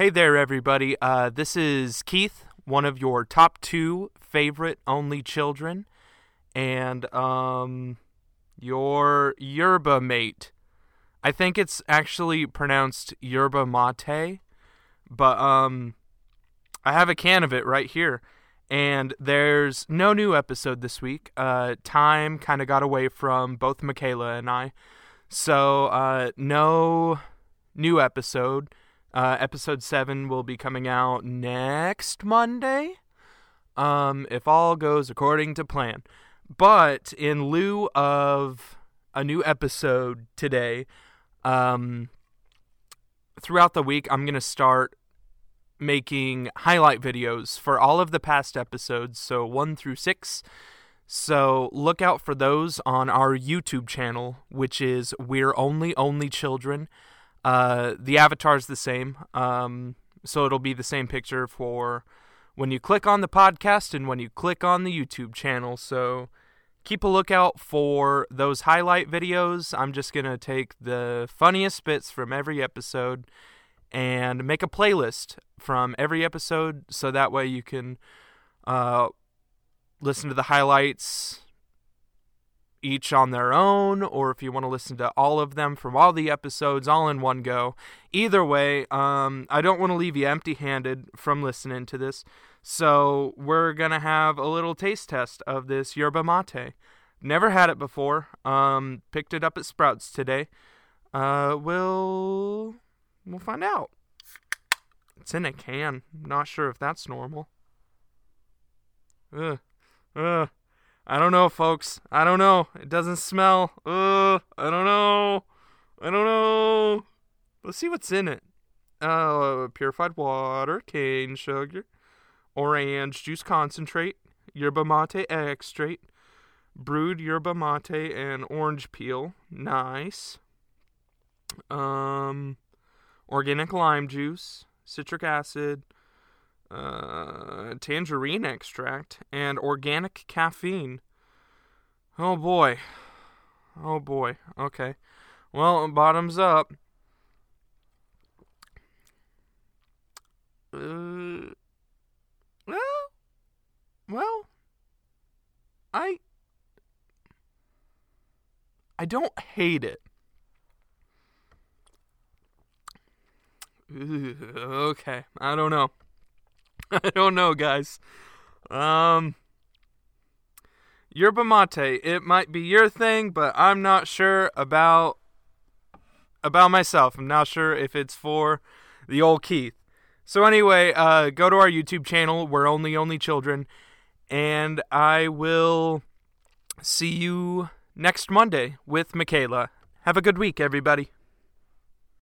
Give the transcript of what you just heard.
Hey there, everybody. Uh, this is Keith, one of your top two favorite only children, and um, your yerba mate. I think it's actually pronounced yerba mate, but um, I have a can of it right here. And there's no new episode this week. Uh, time kind of got away from both Michaela and I. So, uh, no new episode. Uh, episode 7 will be coming out next Monday. Um, if all goes according to plan. But in lieu of a new episode today, um, throughout the week, I'm going to start making highlight videos for all of the past episodes, so 1 through 6. So look out for those on our YouTube channel, which is We're Only Only Children. Uh, the avatar's the same, um, so it'll be the same picture for when you click on the podcast and when you click on the YouTube channel. So keep a lookout for those highlight videos. I'm just going to take the funniest bits from every episode and make a playlist from every episode so that way you can uh, listen to the highlights each on their own or if you want to listen to all of them from all the episodes all in one go. Either way um, i don't want to leave you empty handed from listening to this. So we're going to have a little taste test of this yerba mate. Never had it before. Um, picked it up at sprouts today. Uh, we'll we'll find out. It's in a can. Not sure if that's normal. Ugh. Ugh. I don't know, folks. I don't know. It doesn't smell. Uh, I don't know. I don't know. Let's see what's in it. Uh, purified water, cane sugar, orange juice concentrate, yerba mate extract, brewed yerba mate and orange peel. Nice. Um, organic lime juice, citric acid, uh, tangerine extract, and organic caffeine. Oh boy. Oh boy. Okay. Well, bottoms up. Uh, well, well, I, I don't hate it. okay, I don't know. I don't know, guys. Um, yerba mate. It might be your thing, but I'm not sure about about myself. I'm not sure if it's for the old Keith. So anyway, uh, go to our YouTube channel. We're only only children, and I will see you next Monday with Michaela. Have a good week, everybody.